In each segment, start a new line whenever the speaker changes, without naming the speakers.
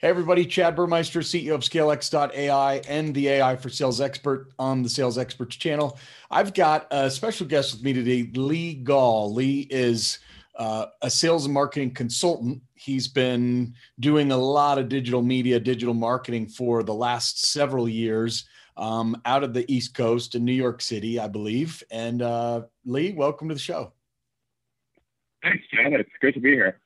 Hey, everybody, Chad Burmeister, CEO of ScaleX.ai and the AI for Sales Expert on the Sales Experts channel. I've got a special guest with me today, Lee Gaul. Lee is uh, a sales and marketing consultant. He's been doing a lot of digital media, digital marketing for the last several years um, out of the East Coast in New York City, I believe. And uh, Lee, welcome to the show.
Thanks, Chad. It's great to be here.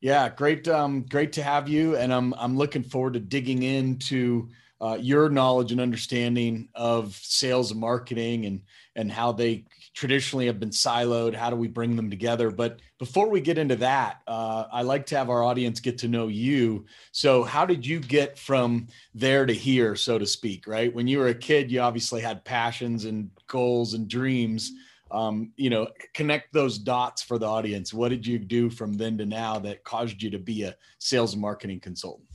Yeah, great, um, great to have you, and I'm I'm looking forward to digging into uh, your knowledge and understanding of sales and marketing and and how they traditionally have been siloed. How do we bring them together? But before we get into that, uh, I like to have our audience get to know you. So, how did you get from there to here, so to speak? Right, when you were a kid, you obviously had passions and goals and dreams um, you know, connect those dots for the audience. What did you do from then to now that caused you to be a sales and marketing consultant?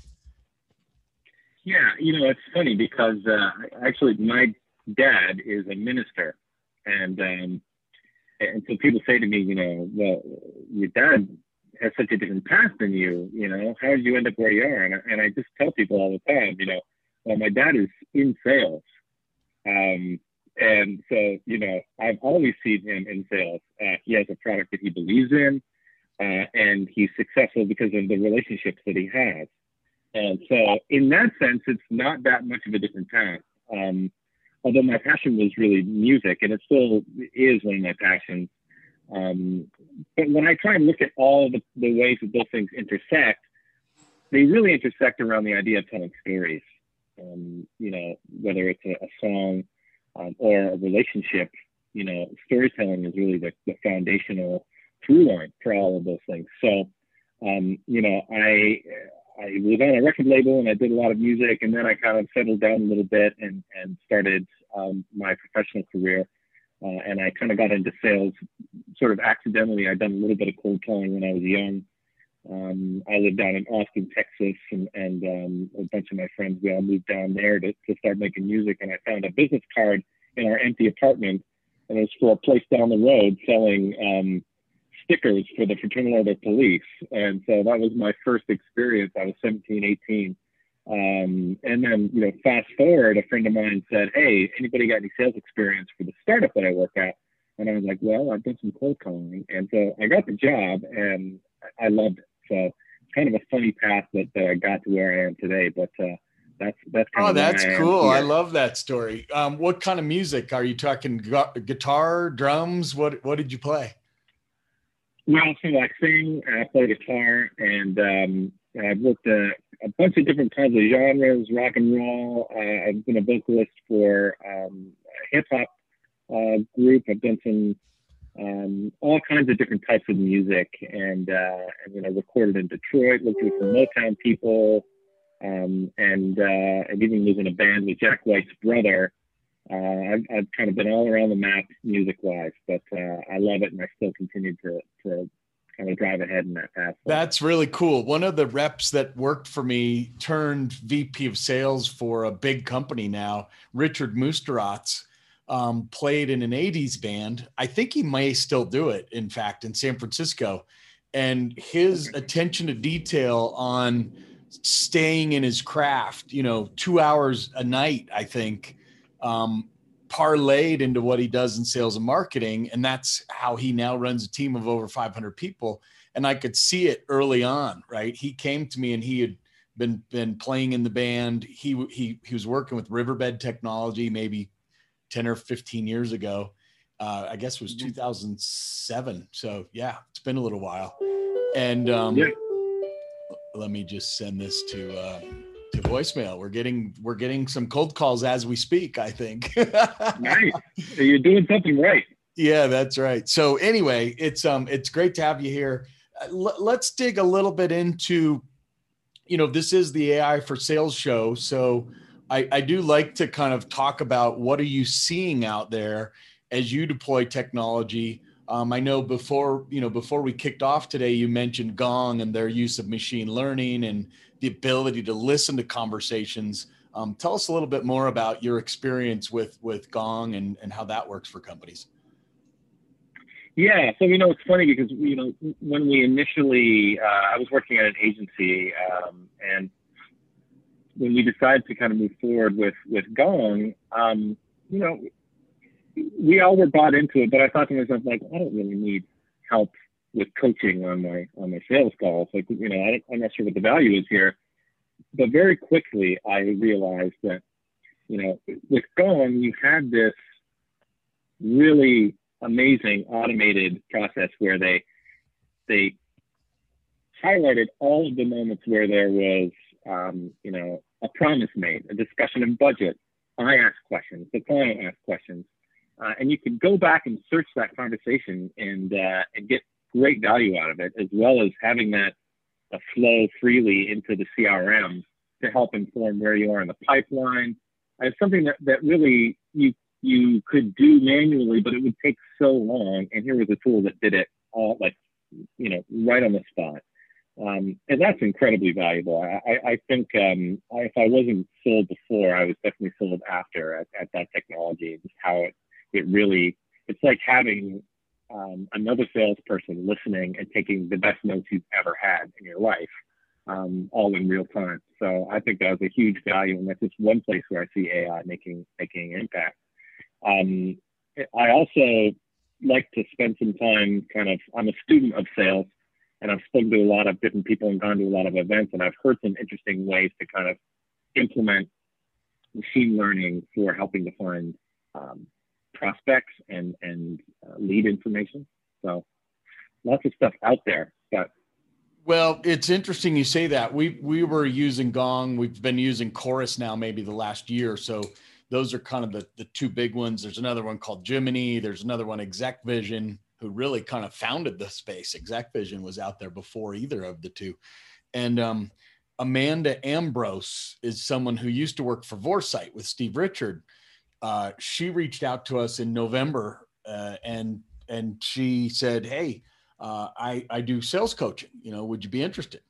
Yeah, you know, it's funny because uh, actually my dad is a minister, and um, and so people say to me, you know, well, your dad has such a different path than you. You know, how did you end up where you are? And, and I just tell people all the time, you know, well, my dad is in sales. Um, and so, you know, I've always seen him in sales. Uh, he has a product that he believes in, uh, and he's successful because of the relationships that he has. And so, in that sense, it's not that much of a different path. Um, although my passion was really music, and it still is one of my passions. Um, but when I try and look at all the, the ways that those things intersect, they really intersect around the idea of telling stories. Um, you know, whether it's a, a song um, or a relationship, you know, storytelling is really the, the foundational through line for all of those things. So, um, you know, I I was on a record label and I did a lot of music, and then I kind of settled down a little bit and and started um, my professional career. Uh, and I kind of got into sales sort of accidentally. I'd done a little bit of cold calling when I was young. Um, I lived down in Austin, Texas, and, and um, a bunch of my friends, we all moved down there to, to start making music. And I found a business card in our empty apartment, and it was for a place down the road selling um, stickers for the Fraternal Order Police. And so that was my first experience. I was 17, 18. Um, and then, you know, fast forward, a friend of mine said, Hey, anybody got any sales experience for the startup that I work at? And I was like, Well, I've done some cold calling. And so I got the job and I loved it. So it's kind of a funny path that, I got to where I am today. But uh, that's that's kind
oh,
of
that's I cool. I love that story. Um, what kind of music are you talking? Gu- guitar, drums? What what did you play?
Well, so I sing, I play guitar, and um, I've worked a, a, bunch of different kinds of genres, rock and roll. Uh, I've been a vocalist for um, a hip hop uh, group. I've done some um, all kinds of different types of music, and, uh, and you know, recorded in Detroit, worked with some Motown people, um, and uh, and even was in a band with Jack White's brother. Uh, I've, I've kind of been all around the map music wise, but uh, I love it, and I still continue to to kind of drive ahead in that path.
That's really cool. One of the reps that worked for me turned VP of sales for a big company now, Richard Musterotz um, played in an 80s band. I think he may still do it, in fact, in San Francisco. And his attention to detail on staying in his craft, you know, two hours a night, I think, um, parlayed into what he does in sales and marketing. And that's how he now runs a team of over 500 people. And I could see it early on, right? He came to me and he had been been playing in the band. He he he was working with Riverbed Technology, maybe 10 or 15 years ago. Uh, I guess it was mm-hmm. 2007. So yeah, it's been a little while. And um, yeah. let me just send this to uh, to voicemail. We're getting we're getting some cold calls as we speak. I think.
nice. You're doing something right.
Yeah, that's right. So anyway, it's um it's great to have you here. Uh, l- let's dig a little bit into, you know, this is the AI for Sales show. So I, I do like to kind of talk about what are you seeing out there as you deploy technology. Um, I know before you know before we kicked off today, you mentioned Gong and their use of machine learning and the ability to listen to conversations. Um, tell us a little bit more about your experience with with Gong and, and how that works for companies.
Yeah, so you know it's funny because you know when we initially uh, I was working at an agency um, and when we decided to kind of move forward with with Gong, um, you know, we all were bought into it. But I thought to myself, like, I don't really need help with coaching on my on my sales calls. Like, you know, I, I'm not sure what the value is here. But very quickly, I realized that, you know, with Gong, you had this really amazing automated process where they they highlighted all of the moments where there was, um, you know, a promise made, a discussion of budget. I ask questions, the client asked questions, uh, and you can go back and search that conversation and uh, and get great value out of it, as well as having that uh, flow freely into the CRM to help inform where you are in the pipeline. Uh, it's something that, that really you you could do manually, but it would take so long. And here was a tool that did it all like you know right on the spot. Um, and that's incredibly valuable. I, I think um, if I wasn't sold before, I was definitely sold after at, at that technology. Just how it it really it's like having um, another salesperson listening and taking the best notes you've ever had in your life, um, all in real time. So I think that was a huge value, and that's just one place where I see AI making making impact. Um, I also like to spend some time kind of. I'm a student of sales, and I've spoken to a lot of different people and gone to a lot of events, and I've heard some interesting ways to kind of implement machine learning for helping to find um, prospects and and uh, lead information. So lots of stuff out there, but.
Well, it's interesting you say that. We we were using Gong. We've been using Chorus now, maybe the last year. So those are kind of the, the two big ones. There's another one called Gemini. There's another one, Exec Vision, who really kind of founded the space. Exec Vision was out there before either of the two. And um, Amanda Ambrose is someone who used to work for Vorsight with Steve Richard uh, she reached out to us in November uh, and and she said, "Hey, uh, I I do sales coaching. You know, would you be interested?"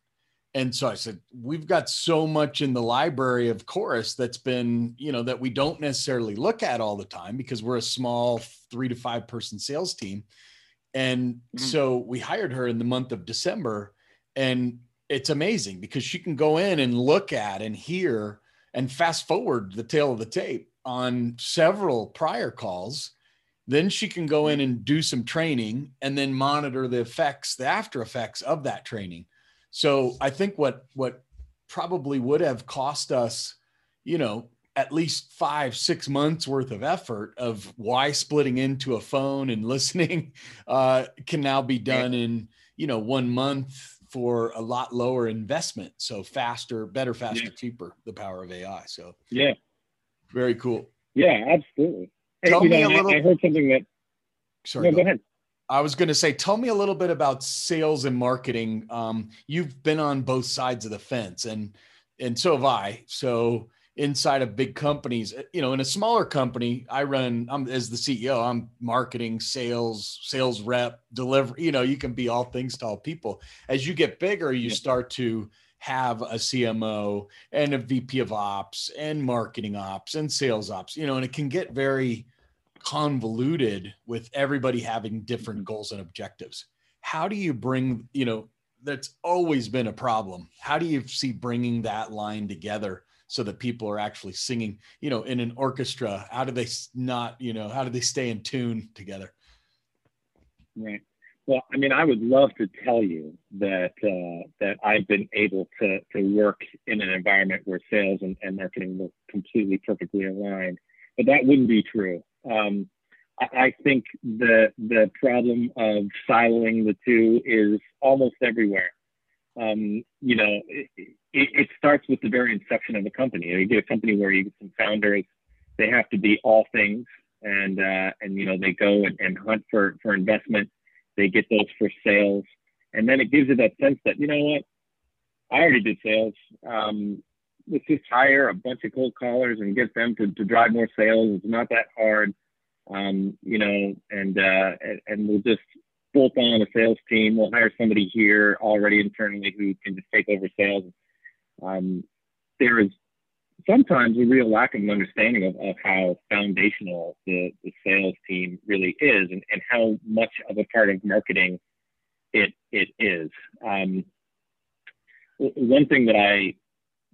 And so I said, "We've got so much in the library of Chorus that's been you know that we don't necessarily look at all the time because we're a small three to five person sales team." And mm-hmm. so we hired her in the month of December, and it's amazing because she can go in and look at and hear and fast forward the tail of the tape on several prior calls. Then she can go in and do some training and then monitor the effects, the after effects of that training. So I think what what probably would have cost us, you know, at least five, six months worth of effort of why splitting into a phone and listening uh, can now be done in, you know, one month for a lot lower investment. So faster, better, faster, yeah. cheaper, the power of AI. So
yeah,
very cool.
Yeah, absolutely. Tell hey, me know, a little. I, I, heard something that.
Sorry.
No, go, go ahead.
I was going to say, tell me a little bit about sales and marketing. Um, you've been on both sides of the fence, and and so have I. So inside of big companies, you know, in a smaller company, I run. I'm as the CEO. I'm marketing, sales, sales rep, delivery. You know, you can be all things to all people. As you get bigger, you start to have a CMO and a VP of ops and marketing ops and sales ops, you know, and it can get very convoluted with everybody having different mm-hmm. goals and objectives. How do you bring, you know, that's always been a problem. How do you see bringing that line together so that people are actually singing, you know, in an orchestra? How do they not, you know, how do they stay in tune together?
Right. Well, I mean, I would love to tell you that uh, that I've been able to to work in an environment where sales and, and marketing were completely perfectly aligned, but that wouldn't be true. Um, I, I think the the problem of siloing the two is almost everywhere. Um, you know, it, it, it, starts with the very inception of a company. You get a company where you get some founders; they have to be all things, and uh, and you know they go and, and hunt for for investment they get those for sales. And then it gives you that sense that, you know what, I already did sales. Um, let's just hire a bunch of cold callers and get them to, to drive more sales. It's not that hard. Um, you know, and, uh, and, and we'll just bolt on a sales team. We'll hire somebody here already internally who can just take over sales. Um, there is sometimes a real lack of an understanding of, of how foundational the, the sales team really is and, and how much of a part of marketing it it is. Um, one thing that I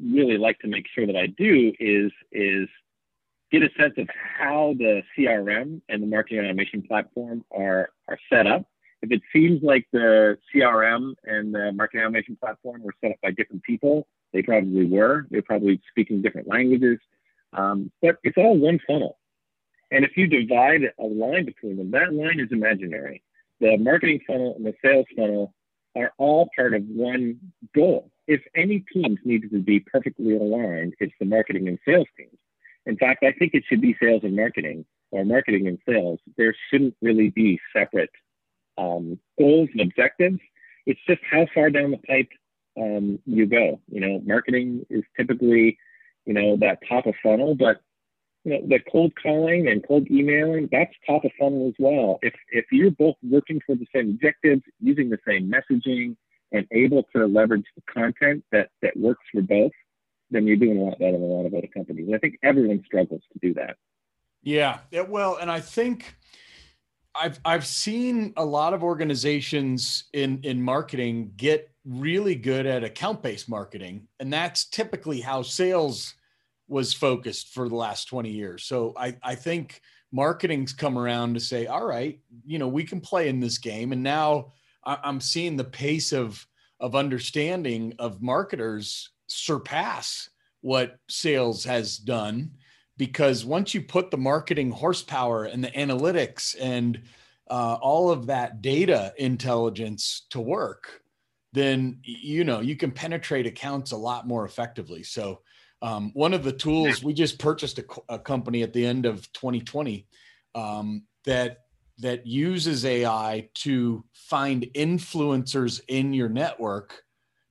really like to make sure that I do is is get a sense of how the CRM and the marketing automation platform are are set up. If it seems like the CRM and the marketing automation platform were set up by different people, they probably were. They're probably speaking different languages, um, but it's all one funnel. And if you divide a line between them, that line is imaginary. The marketing funnel and the sales funnel are all part of one goal. If any teams need to be perfectly aligned, it's the marketing and sales teams. In fact, I think it should be sales and marketing or marketing and sales. There shouldn't really be separate um, goals and objectives. It's just how far down the pipe um, you go. You know, marketing is typically, you know, that top of funnel, but you know, the cold calling and cold emailing, that's top of funnel as well. If if you're both working for the same objectives, using the same messaging, and able to leverage the content that that works for both, then you're doing a lot better than a lot of other companies. I think everyone struggles to do that.
Yeah. yeah well, and I think I've I've seen a lot of organizations in in marketing get really good at account based marketing, and that's typically how sales was focused for the last 20 years. So I, I think marketing's come around to say, all right, you know, we can play in this game. And now I'm seeing the pace of of understanding of marketers surpass what sales has done because once you put the marketing horsepower and the analytics and uh, all of that data intelligence to work then you know you can penetrate accounts a lot more effectively so um, one of the tools we just purchased a, a company at the end of 2020 um, that that uses AI to find influencers in your network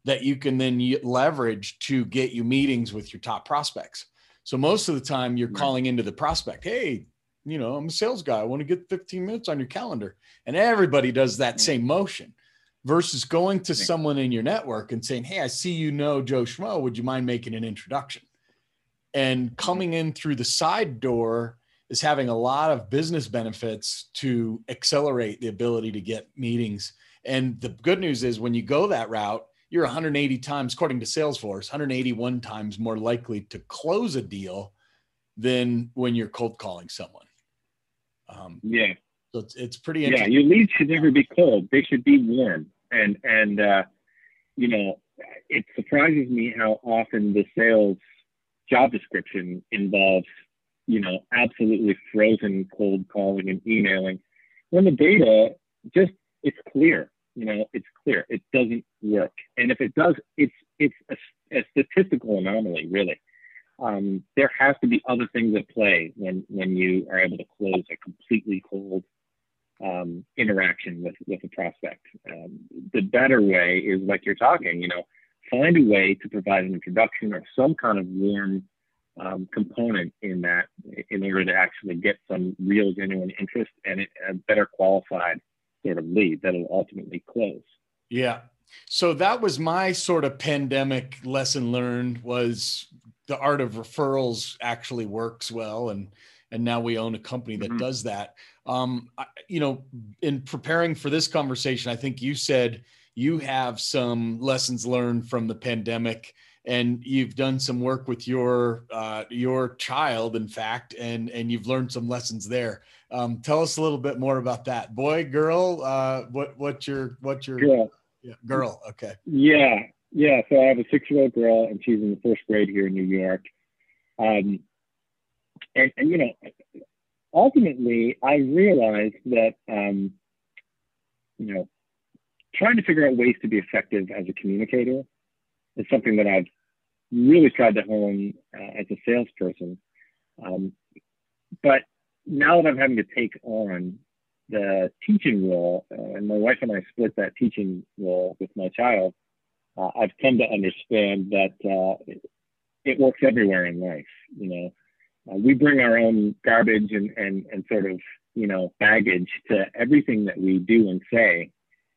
that you can then leverage to get you meetings with your top prospects. So most of the time you're calling into the prospect, hey, you know, I'm a sales guy. I want to get 15 minutes on your calendar. And everybody does that mm. same motion versus going to someone in your network and saying, Hey, I see you know Joe Schmo. Would you mind making an introduction? And coming in through the side door is having a lot of business benefits to accelerate the ability to get meetings. And the good news is when you go that route, you're 180 times, according to Salesforce, 181 times more likely to close a deal than when you're cold calling someone.
Um, yeah.
So it's, it's pretty
interesting. Yeah, your leads should never be cold. They should be warm. And, and, uh, you know, it surprises me how often the sales job description involves, you know, absolutely frozen cold calling and emailing when the data just, it's clear you know, it's clear it doesn't work. And if it does, it's it's a, a statistical anomaly, really. Um, there has to be other things at play when when you are able to close a completely cold um, interaction with with a prospect. Um, the better way is like you're talking, you know, find a way to provide an introduction or some kind of warm um, component in that in order to actually get some real genuine interest and a better qualified sort of lead that'll ultimately close.
Yeah. So that was my sort of pandemic lesson learned was the art of referrals actually works well and and now we own a company that mm-hmm. does that. Um, I, you know, in preparing for this conversation, I think you said you have some lessons learned from the pandemic and you've done some work with your uh, your child in fact and and you've learned some lessons there um, tell us a little bit more about that. Boy, girl, uh, what what's your what's your
girl?
Yeah, girl. Okay.
Yeah, yeah. So I have a six-year-old girl, and she's in the first grade here in New York. Um, and, and you know, ultimately, I realized that um, you know, trying to figure out ways to be effective as a communicator is something that I've really tried to hone uh, as a salesperson. Um, but now that I'm having to take on the teaching role, uh, and my wife and I split that teaching role with my child, uh, I've come to understand that uh, it, it, works everywhere in life. You know, uh, we bring our own garbage and, and, and sort of, you know, baggage to everything that we do and say.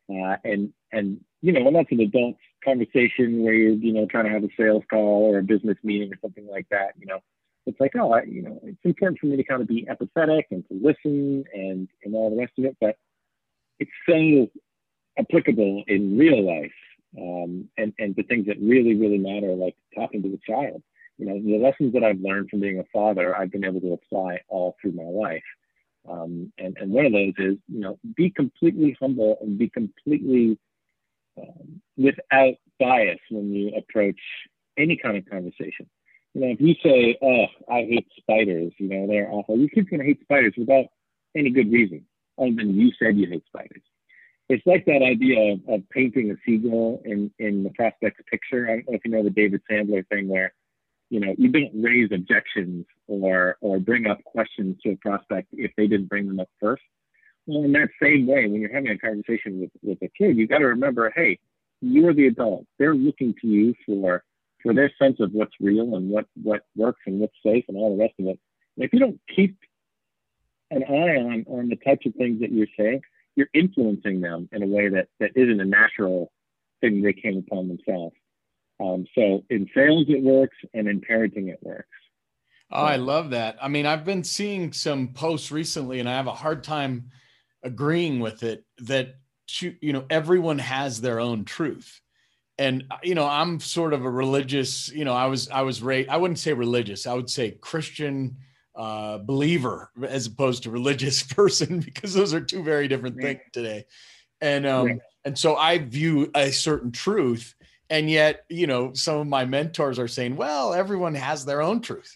Uh, and, and, you know, and that's an adult conversation where you're, you know, trying to have a sales call or a business meeting or something like that, you know, it's like, oh, I, you know, it's important for me to kind of be empathetic and to listen and and all the rest of it. But it's so applicable in real life um, and and the things that really really matter, like talking to the child. You know, the lessons that I've learned from being a father, I've been able to apply all through my life. Um, and and one of those is, you know, be completely humble and be completely um, without bias when you approach any kind of conversation. You know, if you say, "Oh, I hate spiders," you know, they're awful. Your kid's gonna hate spiders without any good reason, other than you said you hate spiders it's like that idea of, of, painting a seagull in, in the prospect's picture. I don't know if you know the David Sandler thing where, you know, you don't raise objections or or bring up questions to a prospect if they didn't bring them up first. Well, in that same way, when you're having a conversation with, with a kid, you got to remember, hey, you're the adult. They're looking to you for for their sense of what's real and what what works and what's safe and all the rest of it. And if you don't keep an eye on on the types of things that you're saying, you're influencing them in a way that that isn't a natural thing they came upon themselves. Um, so in sales it works, and in parenting it works.
Oh, I love that. I mean, I've been seeing some posts recently, and I have a hard time agreeing with it. That you know, everyone has their own truth, and you know, I'm sort of a religious. You know, I was I was raised. I wouldn't say religious. I would say Christian uh, believer as opposed to religious person because those are two very different right. things today. And um, right. and so I view a certain truth, and yet you know some of my mentors are saying, well, everyone has their own truth.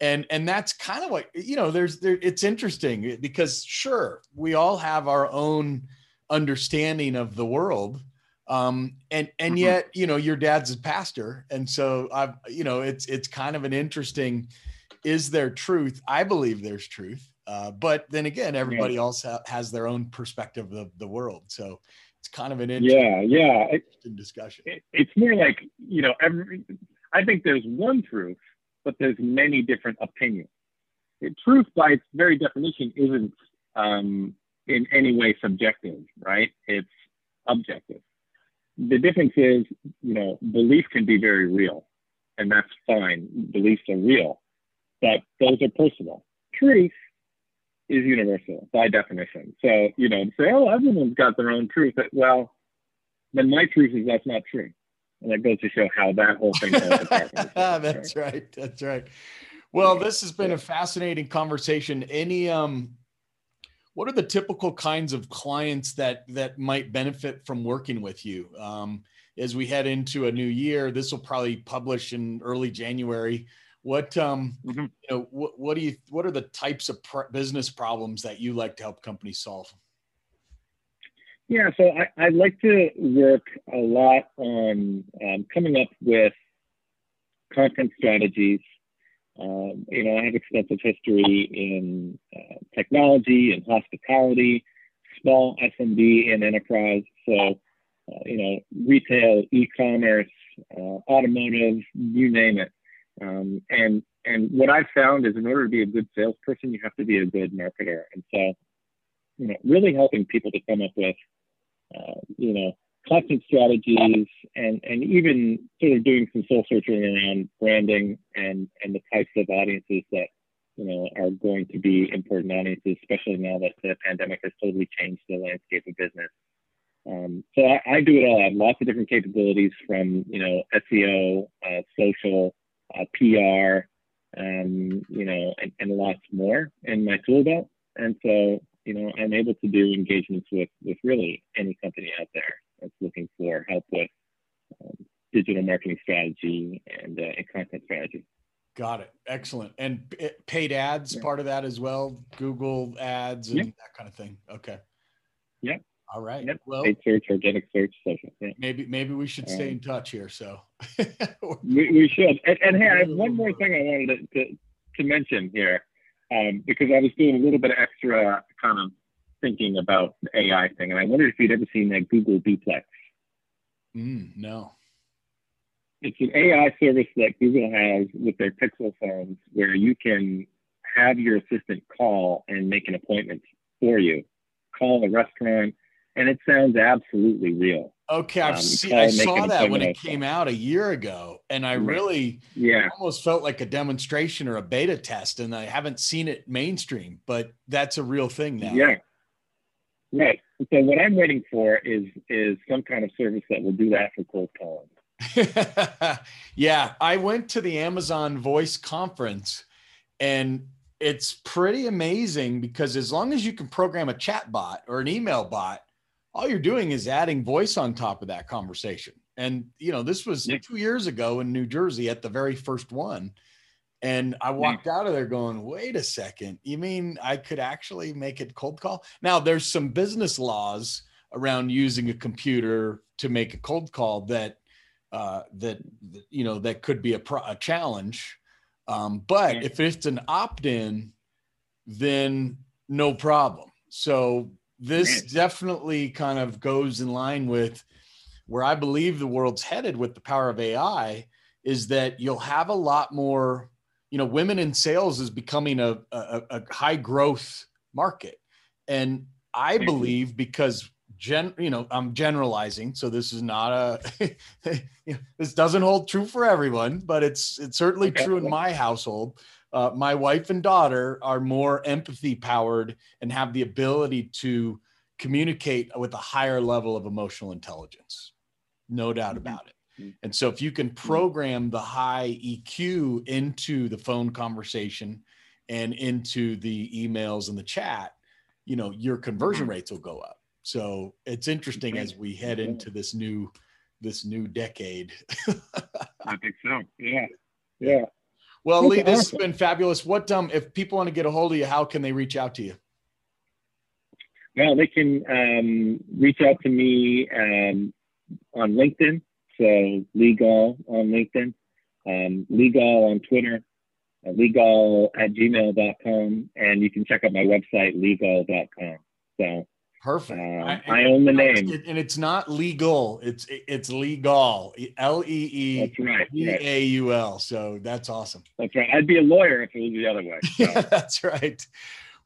And, and that's kind of what you know there's there it's interesting because sure we all have our own understanding of the world um, and and mm-hmm. yet you know your dad's a pastor and so i've you know it's it's kind of an interesting is there truth? I believe there's truth. Uh, but then again, everybody yeah. else ha- has their own perspective of the world. So it's kind of an
interesting, yeah, yeah.
It, discussion.
It, it's more like, you know, every, I think there's one truth, but there's many different opinions. It, truth by its very definition isn't um, in any way subjective, right? It's objective. The difference is, you know, belief can be very real, and that's fine. Beliefs are real but those are personal. Truth is universal by definition. So, you know, say, oh, everyone's got their own truth. Well, then my truth is that's not true. And that goes to show how that whole thing
That's right. That's right. Well, this has been a fascinating conversation. Any um what are the typical kinds of clients that that might benefit from working with you? Um, as we head into a new year, this will probably publish in early January. What um, mm-hmm. you know, what, what do you what are the types of pr- business problems that you like to help companies solve?
Yeah, so I, I like to work a lot on um, coming up with content strategies. Um, you know, I have extensive history in uh, technology and hospitality, small SMB and enterprise. So, uh, you know, retail, e-commerce, uh, automotive, you name it. Um, and and what I've found is in order to be a good salesperson, you have to be a good marketer. And so, you know, really helping people to come up with, uh, you know, content strategies and and even sort of doing some soul searching around branding and and the types of audiences that you know are going to be important audiences, especially now that the pandemic has totally changed the landscape of business. Um, so I, I, do it all. I have lots of different capabilities from you know SEO, uh, social, uh, PR, um, you know, and, and lots more in my tool belt. And so, you know, I'm able to do engagements with, with really any company out there that's looking for help with um, digital marketing strategy and, uh, and content strategy.
Got it. Excellent. And paid ads, yeah. part of that as well, Google ads and yeah. that kind of thing. Okay.
Yeah.
All right.
Yep. Well, paid search, organic search, social.
Yeah. Maybe maybe we should stay um, in touch here. So
we, we should. And, and, hey, I have one more thing I wanted to, to, to mention here, um, because I was doing a little bit of extra kind of thinking about the AI thing, and I wondered if you'd ever seen that Google Duplex.
Mm, no.
It's an AI service that Google has with their Pixel phones, where you can have your assistant call and make an appointment for you. Call a restaurant and it sounds absolutely real.
Okay, I've um, seen. I saw that when it came out a year ago, and I really,
yeah,
almost felt like a demonstration or a beta test, and I haven't seen it mainstream, but that's a real thing now.
Yeah, Right. So what I'm waiting for is is some kind of service that will do that for cold calling.
yeah, I went to the Amazon Voice conference and it's pretty amazing because as long as you can program a chat bot or an email bot, all you're doing is adding voice on top of that conversation. And you know, this was yeah. 2 years ago in New Jersey at the very first one. And I walked out of there going, wait a second, you mean I could actually make it cold call? Now, there's some business laws around using a computer to make a cold call that uh, that you know that could be a, pro- a challenge. Um, but yeah. if it's an opt-in, then no problem. So this definitely kind of goes in line with where I believe the world's headed with the power of AI is that you'll have a lot more, you know, women in sales is becoming a, a, a high growth market. And I believe because gen you know i'm generalizing so this is not a this doesn't hold true for everyone but it's it's certainly okay. true in my household uh, my wife and daughter are more empathy powered and have the ability to communicate with a higher level of emotional intelligence no doubt mm-hmm. about it. And so if you can mm-hmm. program the high eq into the phone conversation and into the emails and the chat you know your conversion rates will go up so it's interesting as we head into this new this new decade.
I think so. Yeah. Yeah.
Well, Lee, this has been fabulous. What um if people want to get a hold of you, how can they reach out to you?
Well, they can um, reach out to me um, on LinkedIn. So LeeGaul on LinkedIn, um, LeeGaul on Twitter, uh, leegaul at gmail.com, and you can check out my website, leegaul.com. So
Perfect.
Uh, I, I, own the name,
and it's not legal. It's it's leegaul. L E E
E
A U L. So that's awesome.
That's right. I'd be a lawyer if it was the other way.
So. yeah, that's right.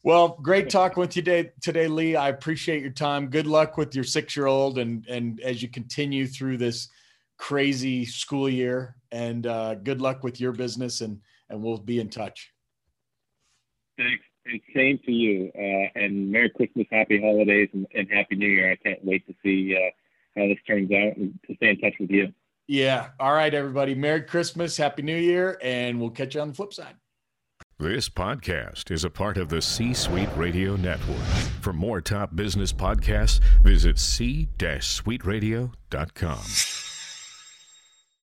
Well, great talking with you today, today, Lee. I appreciate your time. Good luck with your six-year-old, and and as you continue through this crazy school year, and uh, good luck with your business, and and we'll be in touch.
Thanks. And same to you. Uh, and Merry Christmas, Happy Holidays, and, and, Happy New Year. I can't wait to see uh, how this turns out and to stay in touch with you.
Yeah. All right, everybody. Merry Christmas, Happy New Year, and we'll catch you on the flip side.
This podcast is a part of the C Suite Radio Network. For more top business podcasts, visit c-suiteradio.com.